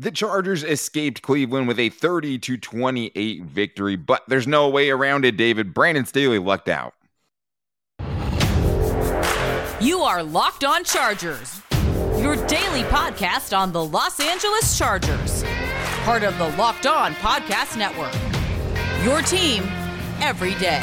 The Chargers escaped Cleveland with a 30 to 28 victory, but there's no way around it, David. Brandon Staley lucked out. You are Locked On Chargers, your daily podcast on the Los Angeles Chargers, part of the Locked On Podcast Network. Your team every day.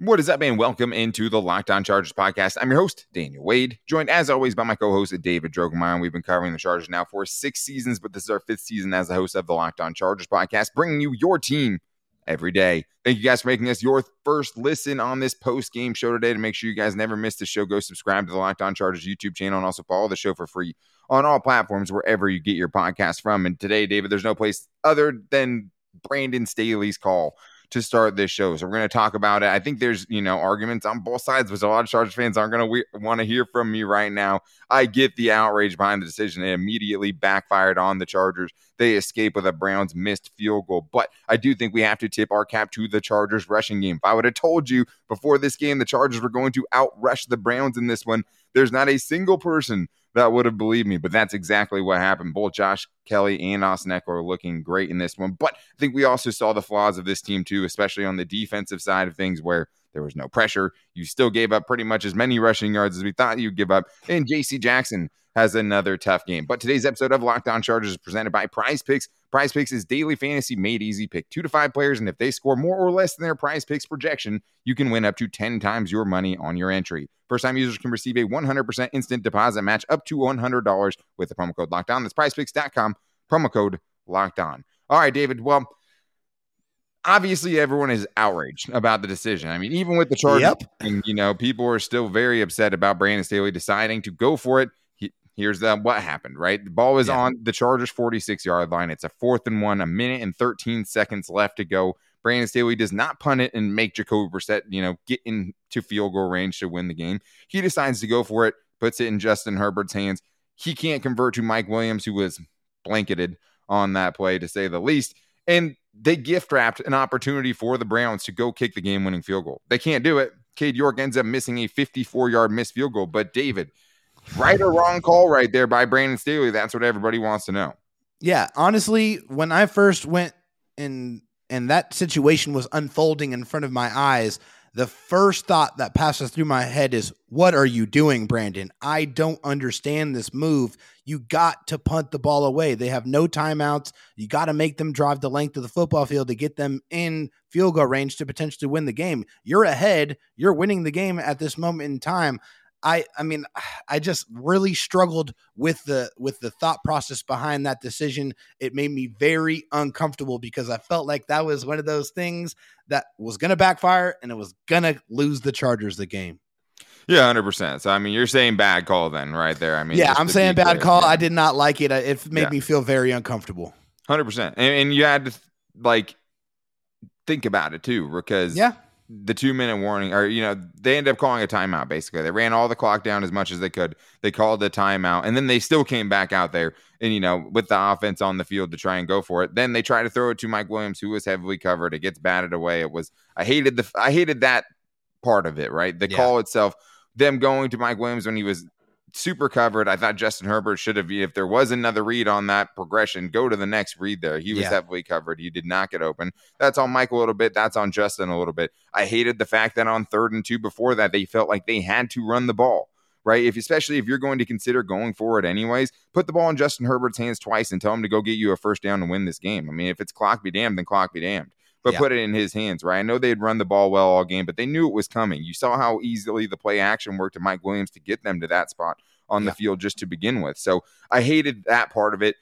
What is up, and welcome into the Locked On Chargers podcast. I'm your host, Daniel Wade, joined as always by my co-host, David Drogemeyer. We've been covering the Chargers now for six seasons, but this is our fifth season as the host of the Locked On Chargers podcast, bringing you your team every day. Thank you guys for making us your first listen on this post-game show today. To make sure you guys never miss the show, go subscribe to the Locked On Chargers YouTube channel and also follow the show for free on all platforms wherever you get your podcast from. And today, David, there's no place other than Brandon Staley's call to start this show. So we're going to talk about it. I think there's, you know, arguments on both sides, which a lot of Chargers fans aren't going to we- want to hear from me right now. I get the outrage behind the decision. It immediately backfired on the Chargers. They escape with a Browns missed field goal. But I do think we have to tip our cap to the Chargers rushing game. If I would have told you before this game the Chargers were going to outrush the Browns in this one, there's not a single person that would have believed me. But that's exactly what happened. Both Josh Kelley and Austin Ekeler are looking great in this one. But I think we also saw the flaws of this team too, especially on the defensive side of things where there was no pressure. You still gave up pretty much as many rushing yards as we thought you'd give up. And JC Jackson has another tough game. But today's episode of Locked On Chargers is presented by Prize Picks. Prize Picks is daily fantasy made easy. Pick two to five players, and if they score more or less than their Prize Picks projection, you can win up to 10 times your money on your entry. First time users can receive a 100% instant deposit match up to $100 with the promo code Locked On. That's prizepicks.com, promo code Locked On. All right, David. Well, obviously everyone is outraged about the decision. I mean, even with the Chargers, Yep. and you know, people are still very upset about Brandon Staley deciding to go for it. He, here's the, what happened, right? The ball was Yeah. on the Chargers 46 yard line. It's a fourth and one, a minute and 13 seconds left to go. Brandon Staley does not punt it and make Jacoby Brissett, you know, get into field goal range to win the game. He decides to go for it, puts it in Justin Herbert's hands. He can't convert to Mike Williams, who was blanketed on that play, to say the least. And they gift wrapped an opportunity for the Browns to go kick the game winning field goal. They can't do it. Cade York ends up missing a 54 yard missed field goal. But David, right or wrong call right there by Brandon Staley? That's what everybody wants to know. Yeah, honestly, when I first went and and that situation was unfolding in front of my eyes, the first thought that passes through my head is, "What are you doing, Brandon? I don't understand this move. You got to punt the ball away. They have no timeouts. You got to make them drive the length of the football field to get them in field goal range to potentially win the game. You're ahead. You're winning the game at this moment in time." I I mean I just really struggled with the with the thought process behind that decision. It made me very uncomfortable because I felt like that was one of those things that was going to backfire and it was going to lose the Chargers the game. Yeah, hundred percent. So I mean, you're saying bad call then, right there. I mean, yeah, I'm saying bad clear. call. I did not like it. It made Yeah. me feel very uncomfortable. Hundred percent, and, and you had to like think about it too, because Yeah. The two minute warning, or you know, they end up calling a timeout. Basically, they ran all the clock down as much as they could. They called the timeout, and then they still came back out there, and you know, with the offense on the field to try and go for it. Then they tried to throw it to Mike Williams, who was heavily covered. It gets batted away. It was I hated the I hated that part of it. Right, the Yeah. call itself, them going to Mike Williams when he was super covered. I thought Justin Herbert should have, if there was another read on that progression, go to the next read there. He was Yeah. heavily covered. He did not get open. That's on Mike a little bit. That's on Justin a little bit. I hated the fact that on third and two before that, they felt like they had to run the ball. Right. If especially if you're going to consider going forward anyways, put the ball in Justin Herbert's hands twice and tell him to go get you a first down and win this game. I mean, if it's clock be damned, then clock be damned. But Yeah. put it in his hands, right? I know they'd run the ball well all game, but they knew it was coming. You saw how easily the play action worked to Mike Williams to get them to that spot on the Yeah. field just to begin with. So I hated that part of it.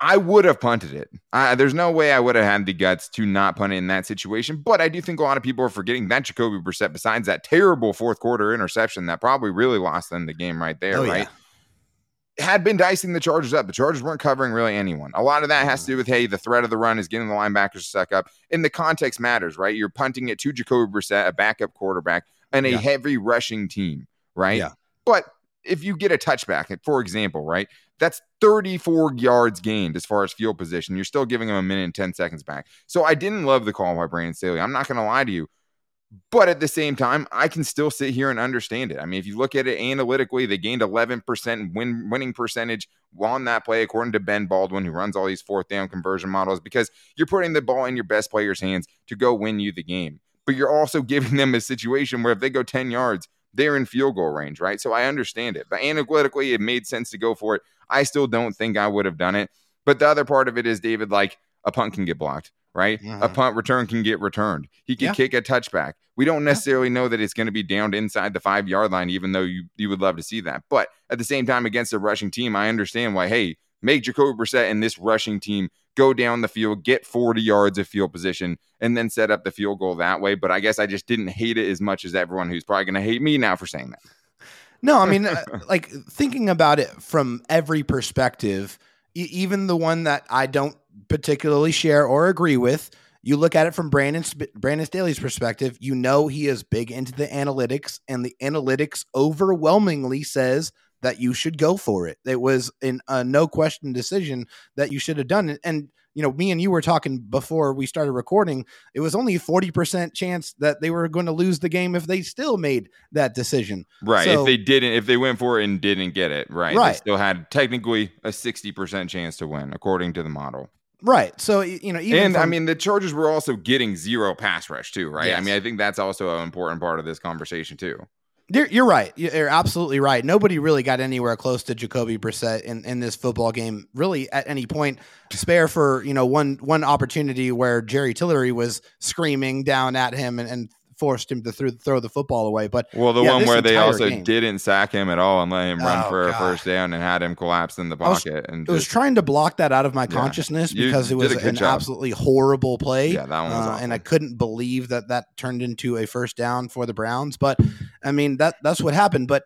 I would have punted it. I, there's no way I would have had the guts to not punt it in that situation. But I do think a lot of people are forgetting that Jacoby Brissett, besides that terrible fourth quarter interception that probably really lost them the game right there, Oh, yeah. Had been dicing the Chargers up. The Chargers weren't covering really anyone. A lot of that has mm. to do with hey, the threat of the run is getting the linebackers to suck up, and the context matters, right? You're punting it to Jacoby Brissett, a backup quarterback, and a Yeah. heavy rushing team, right? Yeah. But if you get a touchback, for example, right, that's 34 yards gained as far as field position. You're still giving them a minute and 10 seconds back. So I didn't love the call by Brandon Staley. I'm not going to lie to you. But at the same time, I can still sit here and understand it. I mean, if you look at it analytically, they gained 11% win, winning percentage on that play, according to Ben Baldwin, who runs all these fourth down conversion models, because you're putting the ball in your best player's hands to go win you the game. But you're also giving them a situation where if they go 10 yards, they're in field goal range, right? So I understand it. But analytically, it made sense to go for it. I still don't think I would have done it. But the other part of it is, David, like a punt can get blocked right? Mm-hmm. A punt return can get returned. He can yeah. kick a touchback. We don't necessarily know that it's going to be downed inside the five yard line, even though you, you would love to see that. But at the same time, against a rushing team, I understand why, hey, make Jacoby Brissett and this rushing team go down the field, get 40 yards of field position, and then set up the field goal that way. But I guess I just didn't hate it as much as everyone who's probably going to hate me now for saying that. No, I mean, uh, like thinking about it from every perspective, e- even the one that I don't particularly share or agree with. You look at it from Brandon Brandon Staley's perspective. You know he is big into the analytics, and the analytics overwhelmingly says that you should go for it. It was in a no question decision that you should have done it. And you know, me and you were talking before we started recording. It was only a forty percent chance that they were going to lose the game if they still made that decision. Right. So, if they didn't, if they went for it and didn't get it, right, right. they still had technically a sixty percent chance to win according to the model. Right. So you know, and from- I mean, the Chargers were also getting zero pass rush too, right? Yes. I mean, I think that's also an important part of this conversation too. You're, you're right. You're absolutely right. Nobody really got anywhere close to Jacoby Brissett in, in this football game, really at any point. Spare for you know one one opportunity where Jerry Tillery was screaming down at him and, and forced him to throw, throw the football away. But well, the yeah, one where they also game. didn't sack him at all and let him run oh, for God. a first down and had him collapse in the pocket. Was, and just, was trying to block that out of my consciousness yeah, because it was an job. absolutely horrible play. Yeah, that one uh, and I couldn't believe that that turned into a first down for the Browns. But I mean that that's what happened. But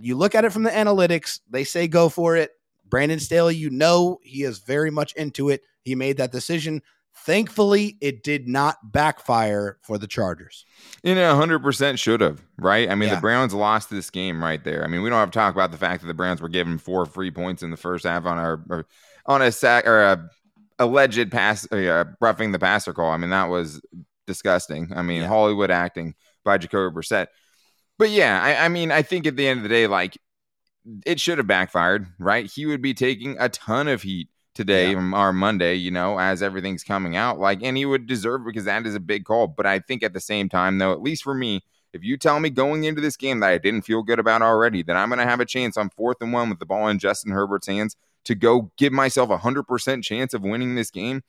you look at it from the analytics; they say go for it. Brandon Staley, you know he is very much into it. He made that decision. Thankfully, it did not backfire for the Chargers. You know, 100% should have, right? I mean, yeah. the Browns lost this game right there. I mean, we don't have to talk about the fact that the Browns were given four free points in the first half on our on a sack or a alleged pass uh, roughing the passer call. I mean, that was disgusting. I mean, yeah. Hollywood acting by Jacoby Brissett. But yeah, I, I mean, I think at the end of the day, like it should have backfired, right? He would be taking a ton of heat today yeah. or Monday, you know, as everything's coming out. Like, and he would deserve because that is a big call. But I think at the same time, though, at least for me, if you tell me going into this game that I didn't feel good about already, that I'm going to have a chance on fourth and one with the ball in Justin Herbert's hands to go give myself a 100% chance of winning this game,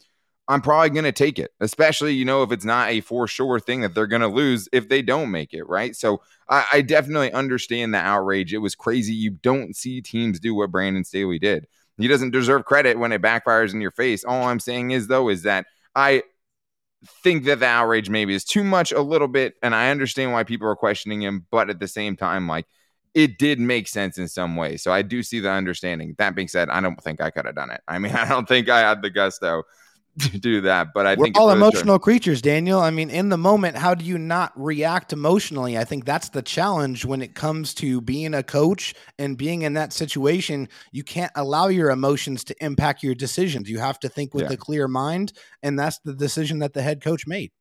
I'm probably going to take it, especially, you know, if it's not a for sure thing that they're going to lose if they don't make it, right? So I, I definitely understand the outrage. It was crazy. You don't see teams do what Brandon Staley did. He doesn't deserve credit when it backfires in your face. All I'm saying is though is that I think that the outrage maybe is too much a little bit, and I understand why people are questioning him, but at the same time, like it did make sense in some way. So I do see the understanding. That being said, I don't think I could have done it. I mean, I don't think I had the gusto to do that. But I We're think all emotional creatures, Daniel. I mean, in the moment, how do you not react emotionally? I think that's the challenge when it comes to being a coach and being in that situation. You can't allow your emotions to impact your decisions. You have to think with yeah. a clear mind, and that's the decision that the head coach made.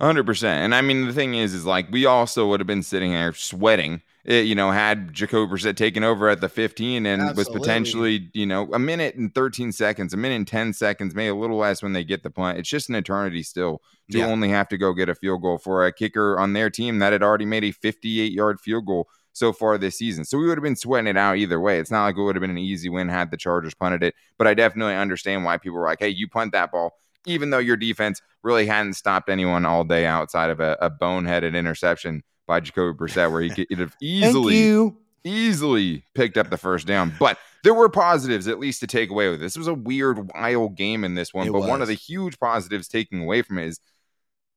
Hundred percent. And I mean, the thing is, is like we also would have been sitting here sweating it, you know, had Jacoby Brissett taken over at the 15 and Absolutely. was potentially, you know, a minute and 13 seconds, a minute and 10 seconds, maybe a little less when they get the punt. It's just an eternity still to yeah. only have to go get a field goal for a kicker on their team that had already made a 58 yard field goal so far this season. So we would have been sweating it out either way. It's not like it would have been an easy win had the Chargers punted it, but I definitely understand why people were like, hey, you punt that ball. Even though your defense really hadn't stopped anyone all day outside of a, a boneheaded interception by Jacoby Brissett, where he could have easily, easily picked up the first down. But there were positives, at least, to take away with this. Was a weird, wild game in this one. It but was. one of the huge positives taking away from it is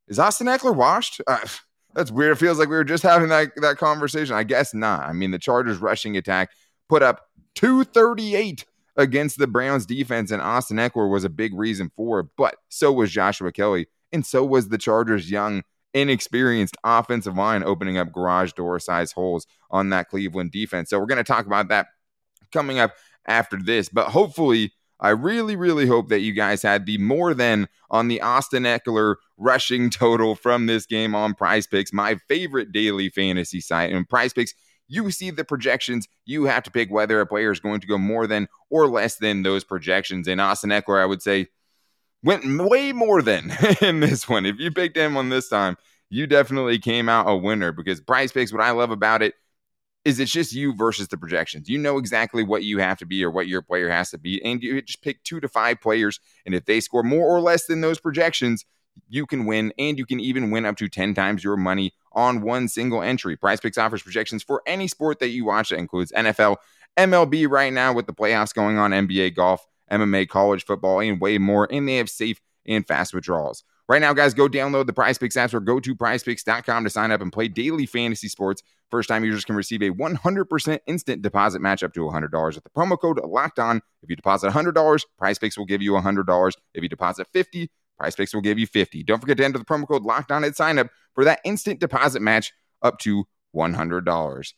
is Austin Ekeler washed? Uh, that's weird. It feels like we were just having that, that conversation. I guess not. I mean, the Chargers rushing attack put up 238 against the Browns defense, and Austin Ekeler was a big reason for it. But so was Joshua Kelley, and so was the Chargers' young inexperienced offensive line opening up garage door size holes on that Cleveland defense. So we're going to talk about that coming up after this. But hopefully, I really, really hope that you guys had the more than on the Austin Ekeler rushing total from this game on Prize Picks, my favorite daily fantasy site. And Prize Picks, you see the projections. You have to pick whether a player is going to go more than or less than those projections. And Austin Ekeler, I would say, went way more than in this one. If you picked him on this time, you definitely came out a winner because Prize Picks, what I love about it is it's just you versus the projections. You know exactly what you have to be or what your player has to be, and you just pick two to five players. And if they score more or less than those projections, you can win, and you can even win up to 10 times your money on one single entry. Prize Picks offers projections for any sport that you watch. That includes NFL, MLB right now with the playoffs going on, NBA, golf, MMA, college football, and way more. And they have safe and fast withdrawals. Right now, guys, go download the Prize Picks apps or go to prizepicks.com to sign up and play daily fantasy sports. First time users can receive a 100% instant deposit match up to $100 with the promo code locked on. If you deposit $100, Prize Picks will give you $100. If you deposit 50 Prize Picks will give you 50 Don't forget to enter the promo code locked on at sign up for that instant deposit match up to $100.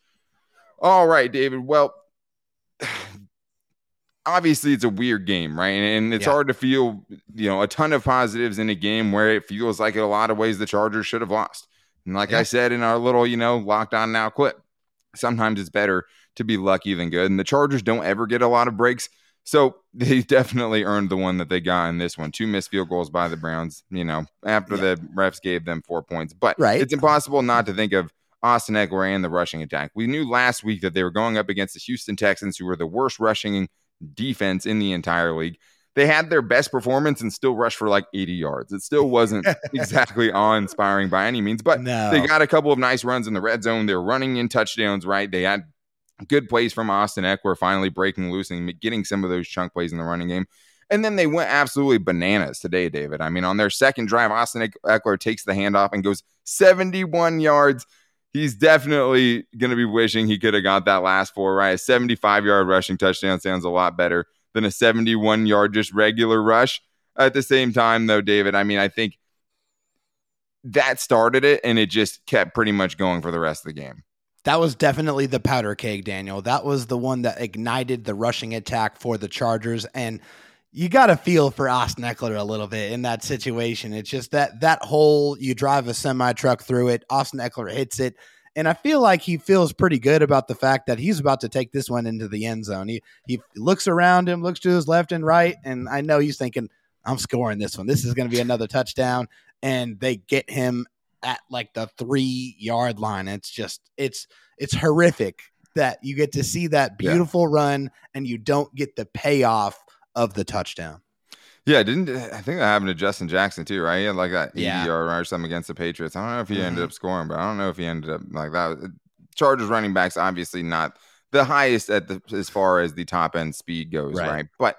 All right, David. Well, obviously it's a weird game, right? And it's yeah. hard to feel, you know, a ton of positives in a game where it feels like in a lot of ways the Chargers should have lost. And like yeah. I said in our little, you know, locked on now clip, sometimes it's better to be lucky than good. And the Chargers don't ever get a lot of breaks. So they definitely earned the one that they got in this one. Two missed field goals by the Browns, you know, after yeah. the refs gave them four points. But right. it's impossible not to think of Austin Ekeler and the rushing attack. We knew last week that they were going up against the Houston Texans, who were the worst rushing defense in the entire league. They had their best performance and still rushed for like 80 yards. It still wasn't exactly awe inspiring by any means, but no. they got a couple of nice runs in the red zone. They're running in touchdowns, right? They had good plays from Austin Ekeler finally breaking loose and getting some of those chunk plays in the running game. And then they went absolutely bananas today, David. I mean, on their second drive, Austin Ekeler takes the handoff and goes 71 yards he's definitely going to be wishing he could have got that last four right. A 75 yard rushing touchdown sounds a lot better than a 71 yard just regular rush. At the same time, though, David, I mean, I think that started it and it just kept pretty much going for the rest of the game. That was definitely the powder keg, Daniel. That was the one that ignited the rushing attack for the Chargers. And you got to feel for Austin Ekeler a little bit in that situation. It's just that that hole, you drive a semi truck through it. Austin Ekeler hits it. And I feel like he feels pretty good about the fact that he's about to take this one into the end zone. He he looks around him, looks to his left and right, and I know he's thinking, I'm scoring this one. This is going to be another touchdown. And they get him at like the three yard line. It's just it's it's horrific that you get to see that beautiful yeah. run and you don't get the payoff of the touchdown. Yeah, didn't I think that happened to Justin Jackson too, right? He had like that 80 yeah. yard run or something against the Patriots. I don't know if he mm-hmm. ended up scoring, but I don't know if he ended up like that. Chargers running backs obviously not the highest at the as far as the top end speed goes, right? right? But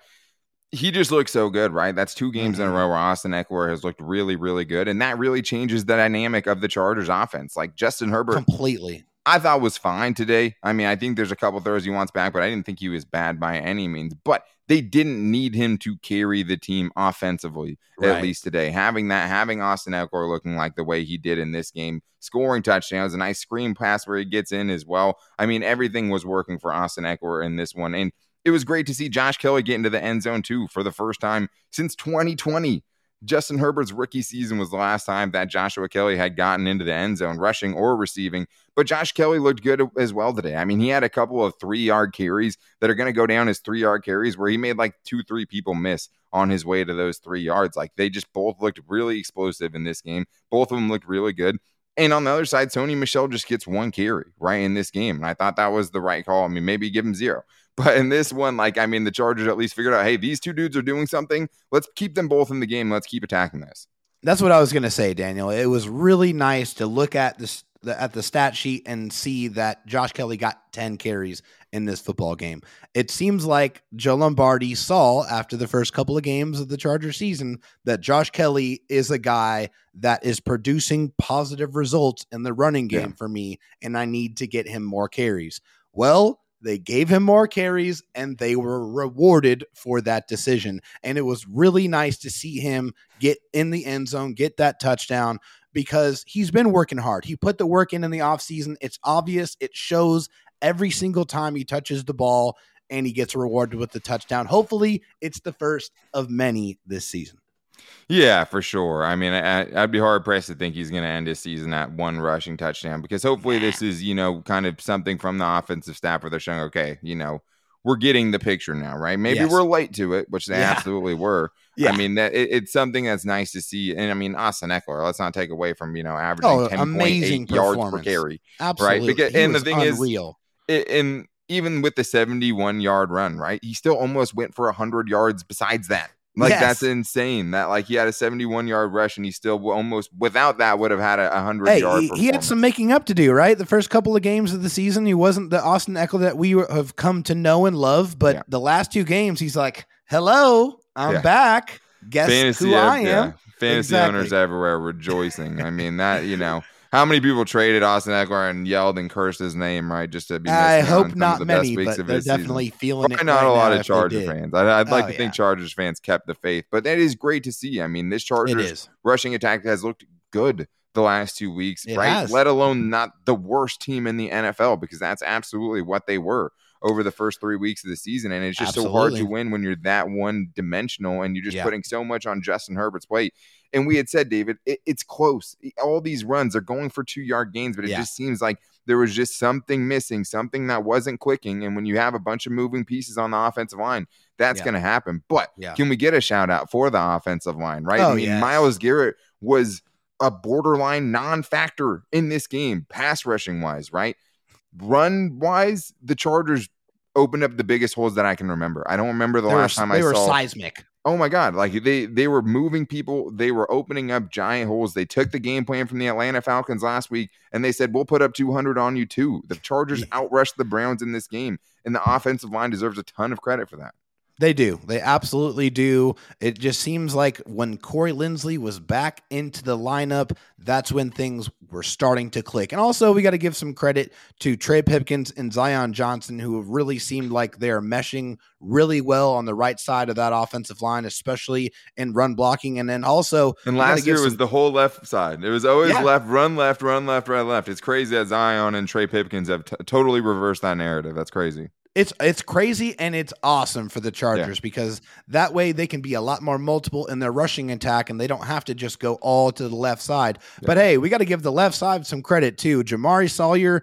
he just looks so good, right? That's two games mm-hmm. in a mm-hmm. row where Austin Ekeler has looked really, really good, and that really changes the dynamic of the Chargers offense. Like Justin Herbert, completely. I thought was fine today. I mean, I think there's a couple throws he wants back, but I didn't think he was bad by any means. But they didn't need him to carry the team offensively, right. at least today. Having that, having Austin Ekeler looking like the way he did in this game, scoring touchdowns, a nice screen pass where he gets in as well. I mean, everything was working for Austin Ekeler in this one. And it was great to see Josh Kelley get into the end zone too for the first time since 2020. Justin Herbert's rookie season was the last time that Joshua Kelley had gotten into the end zone, rushing or receiving. But Josh Kelley looked good as well today. I mean, he had a couple of three yard carries that are going to go down as three yard carries where he made like two, three people miss on his way to those three yards. Like they just both looked really explosive in this game. Both of them looked really good. And on the other side, Sony Michel just gets one carry right in this game. And I thought that was the right call. I mean, maybe give him zero. But in this one, like, I mean, the Chargers at least figured out, hey, these two dudes are doing something. Let's keep them both in the game. Let's keep attacking this. That's what I was going to say, Daniel. It was really nice to look at this the, at the stat sheet and see that Josh Kelley got 10 carries in this football game. It seems like Joe Lombardi saw after the first couple of games of the Charger season that Josh Kelley is a guy that is producing positive results in the running game yeah. for me, and I need to get him more carries. Well, they gave him more carries and they were rewarded for that decision. And it was really nice to see him get in the end zone, get that touchdown. because he's been working hard. He put the work in in the offseason. It's obvious. It shows every single time he touches the ball and he gets rewarded with the touchdown. Hopefully, it's the first of many this season. Yeah, for sure. I mean, I, would be hard pressed to think he's going to end his season at one rushing touchdown because hopefully this is, you know, kind of something from the offensive staff where they're showing, okay, you know, we're getting the picture now, right? Maybe yes. we're late to it, which they yeah. absolutely were. Yeah. I mean, that it, it's something that's nice to see. And I mean, Austin Ekeler, let's not take away from, you know, averaging oh, 10.8 yards per carry. Absolutely. Right. Because, and the thing unreal. is, and even with the 71 yard run, right? He still almost went for 100 yards besides that. Like yes. that's insane. That like he had a 71 yard rush and he still almost without that would have had a 100 hey, yard. He, he had some making up to do, right? The first couple of games of the season, he wasn't the Austin Ekeler that we have come to know and love. But yeah. the last two games, he's like, "Hello, I'm yeah. back. Guess Fantasy who I am." Yeah. Fantasy exactly. owners everywhere rejoicing. I mean that you know how many people traded Austin Ekeler and yelled and cursed his name, right? Just to be. I hope not many, but they're definitely season. feeling Probably it. Not right a lot of Chargers fans. I, would like oh, to yeah. think Chargers fans kept the faith, but that is great to see. I mean, this Chargers rushing attack has looked good the last two weeks, it right? Has. Let alone not the worst team in the NFL because that's absolutely what they were over the first three weeks of the season. And it's just Absolutely. so hard to win when you're that one dimensional and you're just yeah. putting so much on Justin Herbert's plate. And we had said, David, it, it's close. All these runs are going for two yard gains, but it yeah. just seems like there was just something missing, something that wasn't clicking. And when you have a bunch of moving pieces on the offensive line, that's yeah. going to happen. But yeah. can we get a shout out for the offensive line, right? Oh, I mean, yes. Myles Garrett was a borderline non factor in this game, pass rushing wise, right? Run wise, the Chargers opened up the biggest holes that I can remember. I don't remember the they last were, time I were saw seismic. Oh my god! Like they they were moving people, they were opening up giant holes. They took the game plan from the Atlanta Falcons last week, and they said we'll put up 200 on you too. The Chargers outrushed the Browns in this game, and the offensive line deserves a ton of credit for that. They do. They absolutely do. It just seems like when Corey Linsley was back into the lineup, that's when things were starting to click. And also, we got to give some credit to Trey Pipkins and Zion Johnson, who have really seemed like they're meshing really well on the right side of that offensive line, especially in run blocking. And then also, and last year some- was the whole left side. It was always yeah. left, run left, run left, right, left. It's crazy that Zion and Trey Pipkins have t- totally reversed that narrative. That's crazy it's it's crazy and it's awesome for the Chargers yeah. because that way they can be a lot more multiple in their rushing attack and they don't have to just go all to the left side. Yeah. But hey, we got to give the left side some credit too. Jamaree Salyer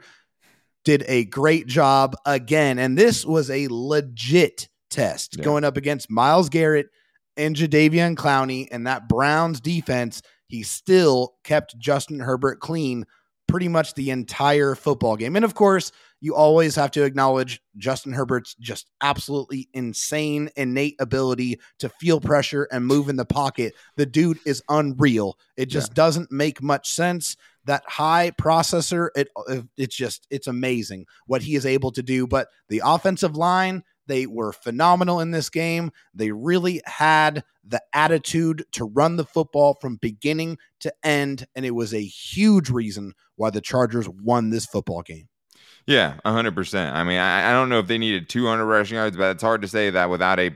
did a great job again, and this was a legit test yeah. going up against Myles Garrett and Jadeveon Clowney and that Browns defense. He still kept Justin Herbert clean pretty much the entire football game, and of course you always have to acknowledge Justin Herbert's just absolutely insane innate ability to feel pressure and move in the pocket. The dude is unreal. It just yeah. doesn't make much sense. That high processor, it it's just it's amazing what he is able to do. But the offensive line, they were phenomenal in this game. They really had the attitude to run the football from beginning to end, and it was a huge reason why the Chargers won this football game. Yeah, hundred percent. I mean, I, I, don't know if they needed 200 rushing yards, but it's hard to say that without a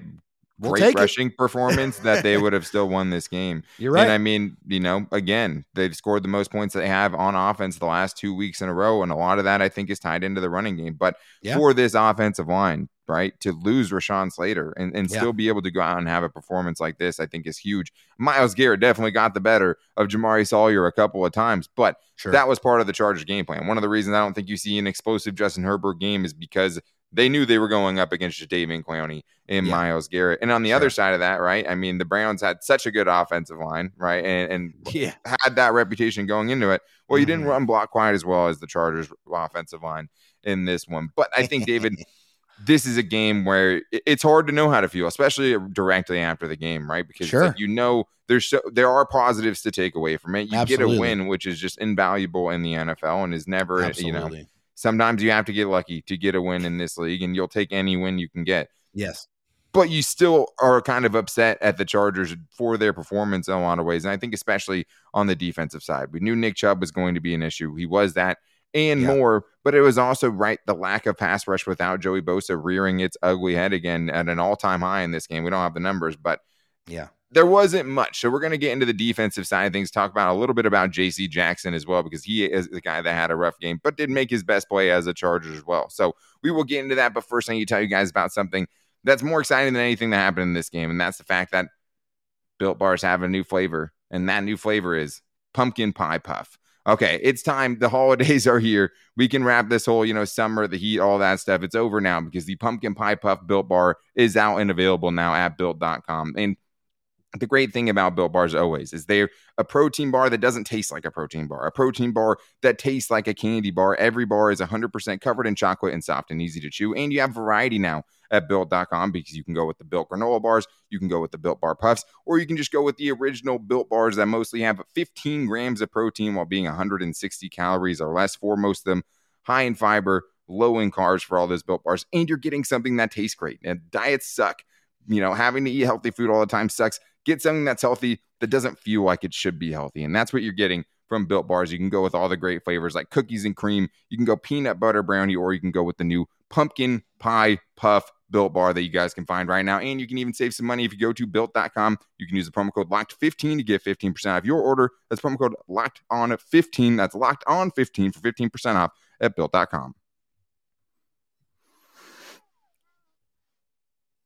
we'll great rushing it. performance that they would have still won this game. You're right. And I mean, you know, again, they've scored the most points they have on offense the last two weeks in a row, and a lot of that I think is tied into the running game. But yeah. for this offensive line, right? To lose Rashawn Slater and, and yeah. still be able to go out and have a performance like this, I think is huge. Myles Garrett definitely got the better of Jamaree Salyer a couple of times, but sure. that was part of the Chargers game plan. One of the reasons I don't think you see an explosive Justin Herbert game is because they knew they were going up against Jadeveon Clowney and yeah. Myles Garrett. And on the sure. other side of that, right? I mean, the Browns had such a good offensive line, right? And, and yeah. had that reputation going into it. Well, you didn't mm-hmm. run block quite as well as the Chargers offensive line in this one. But I think, David, this is a game where it's hard to know how to feel, especially directly after the game, right? Because sure. like you know there's so, there are positives to take away from it. You Absolutely. get a win, which is just invaluable in the NFL and is never, Absolutely. you know, sometimes you have to get lucky to get a win in this league, and you'll take any win you can get. Yes. But you still are kind of upset at the Chargers for their performance in a lot of ways. And I think, especially on the defensive side, we knew Nick Chubb was going to be an issue. He was that and yeah. more. But it was also right the lack of pass rush without Joey Bosa rearing its ugly head again at an all time high in this game. We don't have the numbers, but yeah, there wasn't much. So we're going to get into the defensive side of things, talk about a little bit about JC Jackson as well, because he is the guy that had a rough game, but did make his best play as a Charger as well. So we will get into that. But first, I need to tell you guys about something that's more exciting than anything that happened in this game. And that's the fact that Built Bars have a new flavor. And that new flavor is pumpkin pie puff. Okay, it's time. The holidays are here. We can wrap this whole, you know, summer, the heat, all that stuff. It's over now because the pumpkin pie puff built bar is out and available now at built.com. And the great thing about built bars always is they're a protein bar that doesn't taste like a protein bar a protein bar that tastes like a candy bar. Every bar is 100% covered in chocolate and soft and easy to chew and you have variety now at built.com because you can go with the built granola bars you can go with the built bar puffs or you can just go with the original built bars that mostly have 15 grams of protein while being 160 calories or less for most of them. High in fiber low in carbs for all those built bars and you're getting something that tastes great. And diets suck. You know having to eat healthy food all the time sucks Get something that's healthy that doesn't feel like it should be healthy. And that's what you're getting from Built Bars. You can go with all the great flavors like cookies and cream. You can go peanut butter brownie, or you can go with the new pumpkin pie puff Built Bar that you guys can find right now. And you can even save some money if you go to built.com. You can use the promo code LOCKED15 to get 15% off your order. That's promo code LOCKED on 15. That's locked on 15 for 15% off at built.com.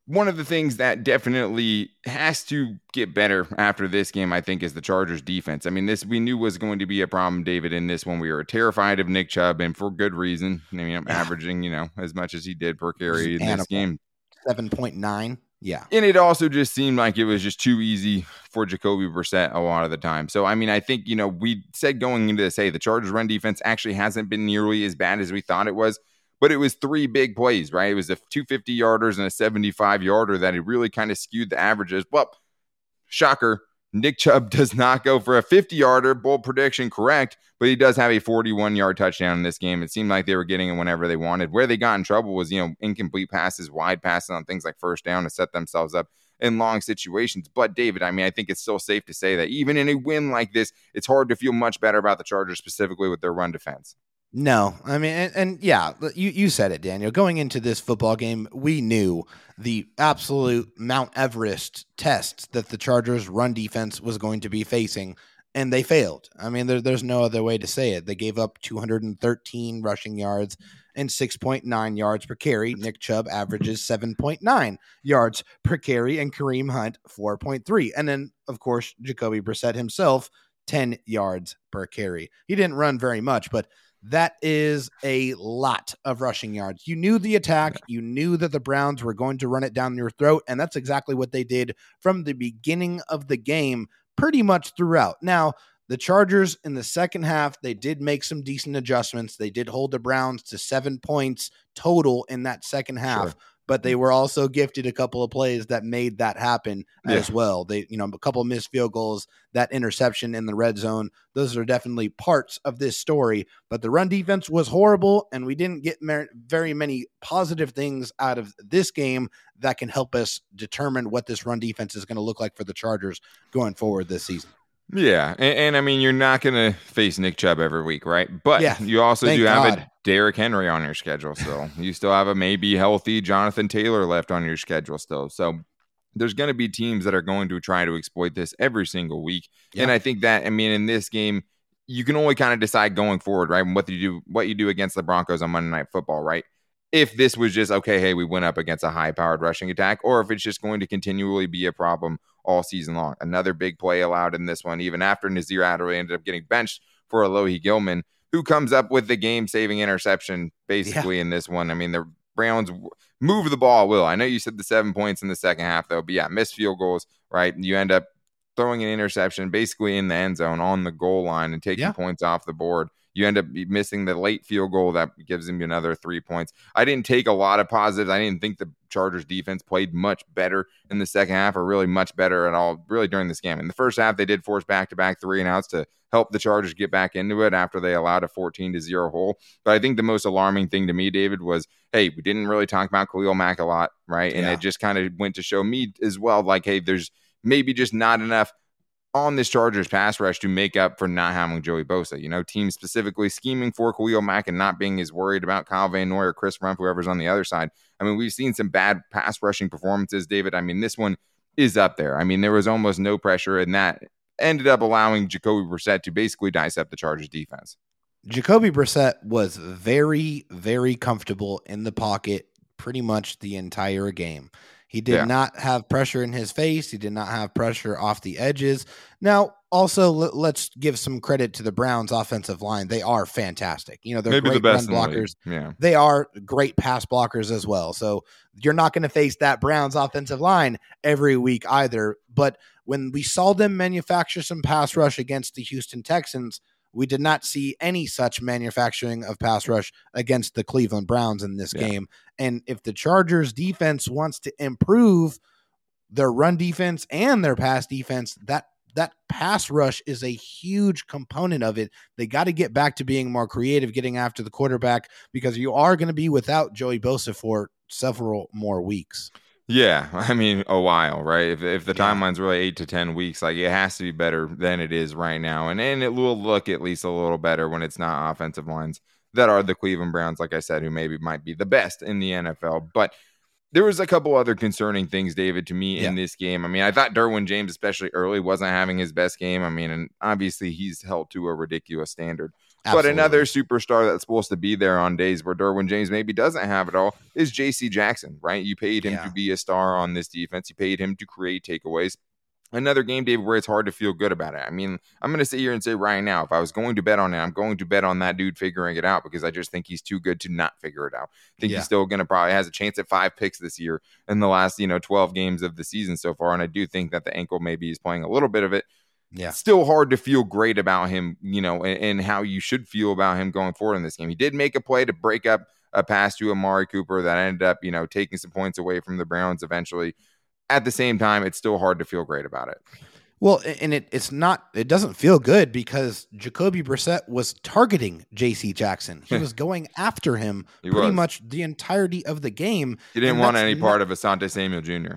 one of the things that definitely has to get better after this game, I think, is the Chargers defense. I mean, this we knew was going to be a problem, David, in this one. We were terrified of Nick Chubb, and for good reason. I mean, I'm averaging, you know, as much as he did per carry in this game. 7.9. Yeah. And it also just seemed like it was just too easy for Jacoby Brissett a lot of the time. So, I mean, I think, you know, we said going into this, hey, the Chargers run defense actually hasn't been nearly as bad as we thought it was but it was three big plays, right? It was a 250 yarders and a 75 yarder that it really kind of skewed the averages. Well, shocker, Nick Chubb does not go for a 50 yarder, bold prediction, correct, but he does have a 41 yard touchdown in this game. It seemed like they were getting it whenever they wanted. Where they got in trouble was, you know, incomplete passes, wide passes on things like first down to set themselves up in long situations. But David, I mean, I think it's still safe to say that even in a win like this, it's hard to feel much better about the Chargers specifically with their run defense. No, I mean, and, and, yeah, you, you said it, Daniel. Going into this football game, we knew the absolute Mount Everest test that the Chargers' run defense was going to be facing, and they failed. I mean, there, there's no other way to say it. They gave up 213 rushing yards and 6.9 yards per carry. Nick Chubb averages 7.9 yards per carry, and Kareem Hunt 4.3. And then, of course, Jacoby Brissett himself 10 yards per carry. He didn't run very much, but that is a lot of rushing yards. You knew the attack, you knew that the Browns were going to run it down your throat, and that's exactly what they did from the beginning of the game, pretty much throughout. Now, the Chargers in the second half, they did make some decent adjustments. They did hold the Browns to seven points total in that second half. Sure but they mm. were also gifted a couple of plays that made that happen yeah. as well. They, you know, a couple of missed field goals, that interception in the red zone. Those are definitely parts of this story. But the run defense was horrible, and we didn't get mer- very many positive things out of this game that can help us determine what this run defense is going to look like for the Chargers going forward this season. Yeah, and, and, I mean you're not going to face Nick Chubb every week, right? But yeah, you also do God. have a Derrick Henry on your schedule still. you still have a maybe healthy Jonathan Taylor left on your schedule still. So there's going to be teams that are going to try to exploit this every single week. Yeah. And I think that I mean in this game you can only kind of decide going forward, right? What you do what you do against the Broncos on Monday Night Football, right? If this was just okay, hey, we went up against a high-powered rushing attack, or if it's just going to continually be a problem all season long. Another big play allowed in this one, even after Nasir Adderley ended up getting benched for Alohi Gilman, who comes up with the game saving interception basically yeah. in this one. I mean, the Browns move the ball, Will. I know you said the seven points in the second half, though, but yeah, missed field goals, right? You end up throwing an interception basically in the end zone on the goal line and taking yeah. points off the board you end up missing the late field goal that gives him another three points. I didn't take a lot of positives. I didn't think the Chargers defense played much better in the second half or really much better at all, really during this game. In the first half, they did force back to back three and outs to help the Chargers get back into it after they allowed a 14 to 0 hole. But I think the most alarming thing to me, David, was hey, we didn't really talk about Khalil Mack a lot, right? And yeah. it just kind of went to show me as well, like, hey, there's maybe just not enough on this Chargers pass rush to make up for not having Joey Bosa. You know, teams specifically scheming for Khalil Mack and not being as worried about Kyle Van Noy or Chris Rumph, whoever's on the other side. I mean, we've seen some bad pass rushing performances, David. I mean, this one is up there. I mean, there was almost no pressure, and that ended up allowing Jacoby Brissett to basically dissect the Chargers defense. Jacoby Brissett was very, very comfortable in the pocket pretty much the entire game. He did yeah. not have pressure in his face. He did not have pressure off the edges. Now, also let's give some credit to the Browns offensive line. They are fantastic. You know, they're Maybe great the run blockers. The yeah. They are great pass blockers as well. So you're not going to face that Browns offensive line every week either. But when we saw them manufacture some pass rush against the Houston Texans, we did not see any such manufacturing of pass rush against the Cleveland Browns in this yeah. game. And if the Chargers defense wants to improve their run defense and their pass defense, that that pass rush is a huge component of it. They got to get back to being more creative, getting after the quarterback, because you are going to be without Joey Bosa for several more weeks. Yeah, I mean a while, right? If if the yeah. timeline's really eight to ten weeks, like it has to be better than it is right now, and and it will look at least a little better when it's not offensive lines that are the Cleveland Browns, like I said, who maybe might be the best in the NFL. But there was a couple other concerning things, David, to me yeah. in this game. I mean, I thought Derwin James, especially early, wasn't having his best game. I mean, and obviously he's held to a ridiculous standard. Absolutely. But another superstar that's supposed to be there on days where Derwin James maybe doesn't have it all is J.C. Jackson, right? You paid him yeah. to be a star on this defense. You paid him to create takeaways another game, David, where it's hard to feel good about it. I mean, I'm going to sit here and say right now, if I was going to bet on it, I'm going to bet on that dude figuring it out because I just think he's too good to not figure it out. I think yeah. he's still going to probably has a chance at five picks this year in the last, you know, 12 games of the season so far. And I do think that the ankle maybe is playing a little bit of it. Yeah. Still hard to feel great about him, you know, and, and how you should feel about him going forward in this game. He did make a play to break up a pass to Amari Cooper that ended up, you know, taking some points away from the Browns eventually. At the same time, it's still hard to feel great about it. Well, and it, it's not, it doesn't feel good because Jacoby Brissett was targeting JC Jackson. He was going after him he pretty was. much the entirety of the game. He didn't want any part of Asante Samuel Jr.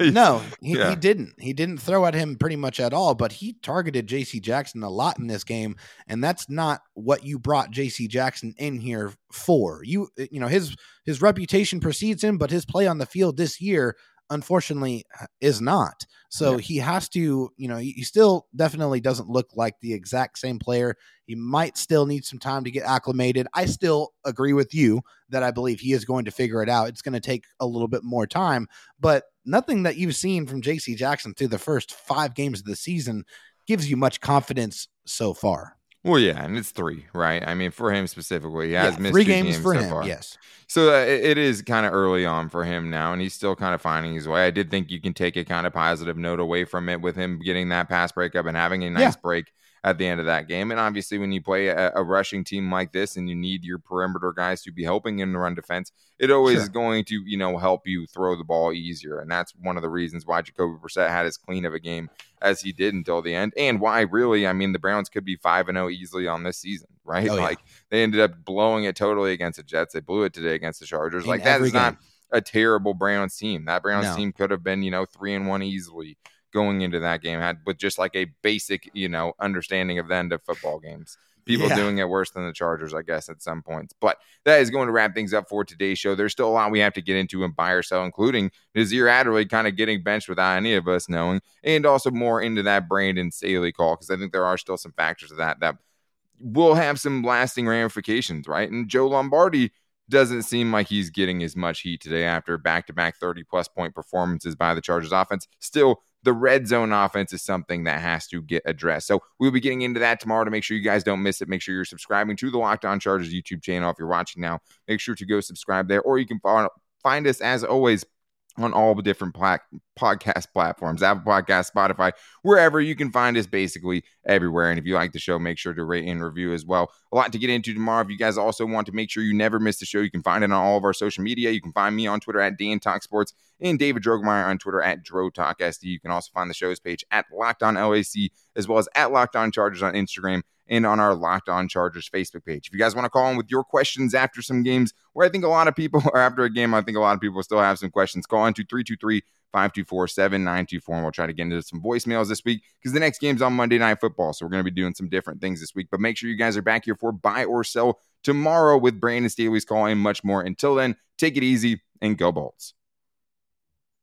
no, he, yeah. he didn't. He didn't throw at him pretty much at all, but he targeted JC Jackson a lot in this game. And that's not what you brought JC Jackson in here for. You, you know, his, his reputation precedes him, but his play on the field this year unfortunately uh, is not. So yeah. he has to, you know, he, still definitely doesn't look like the exact same player. He might still need some time to get acclimated. I still agree with you that I believe he is going to figure it out. It's going to take a little bit more time, but nothing that you've seen from JC Jackson through the first five games of the season gives you much confidence so far. Well, yeah, and it's three, right? I mean, for him specifically, he has yeah, missed three games, games for so him. Far. Yes, so uh, it, is kind of early on for him now, and he's still kind of finding his way. I did think you can take a kind of positive note away from it with him getting that pass breakup and having a nice yeah. break at the end of that game. And obviously, when you play a, a, rushing team like this and you need your perimeter guys to be helping in the run defense, it always sure. is going to, you know, help you throw the ball easier. And that's one of the reasons why Jacoby Brissett had as clean of a game as he did until the end. And why really, I mean, the Browns could be 5 and 0 easily on this season, right? Oh, like they ended up blowing it totally against the Jets. They blew it today against the Chargers. In like that is game. not a terrible Browns team. That Browns no. team could have been, you know, 3 and 1 easily going into that game had with just like a basic, you know, understanding of the end of football games. People yeah. doing it worse than the Chargers, I guess, at some points. But that is going to wrap things up for today's show. There's still a lot we have to get into and buy or sell, including Nasir Adderley kind of getting benched without any of us knowing, and also more into that Brandon Staley call because I think there are still some factors of that that will have some lasting ramifications, right? And Joe Lombardi doesn't seem like he's getting as much heat today after back to back 30 plus point performances by the Chargers offense. Still the red zone offense is something that has to get addressed. So we'll be getting into that tomorrow to make sure you guys don't miss it. Make sure you're subscribing to the Locked On Chargers YouTube channel. If you're watching now, make sure to go subscribe there, or you can find us as always on all the different pla- podcast platforms Apple Podcast, Spotify, wherever you can find us basically everywhere. And if you like the show, make sure to rate and review as well. A lot to get into tomorrow. If you guys also want to make sure you never miss the show, you can find it on all of our social media. You can find me on Twitter at Dan Talk Sports and David Drogemeyer on Twitter at Dro Talk SD. You can also find the show's page at Locked On LAC as well as at Locked On Chargers on Instagram and on our Locked On Chargers Facebook page. If you guys want to call in with your questions after some games, where I think a lot of people, are after a game, I think a lot of people still have some questions, call into 323 524 7924. And we'll try to get into some voicemails this week because the next game's on Monday Night Football. So we're going to be doing some different things this week. But make sure you guys are back here for buy or sell tomorrow with Brandon Staley's call and much more. Until then, take it easy and go Bolts.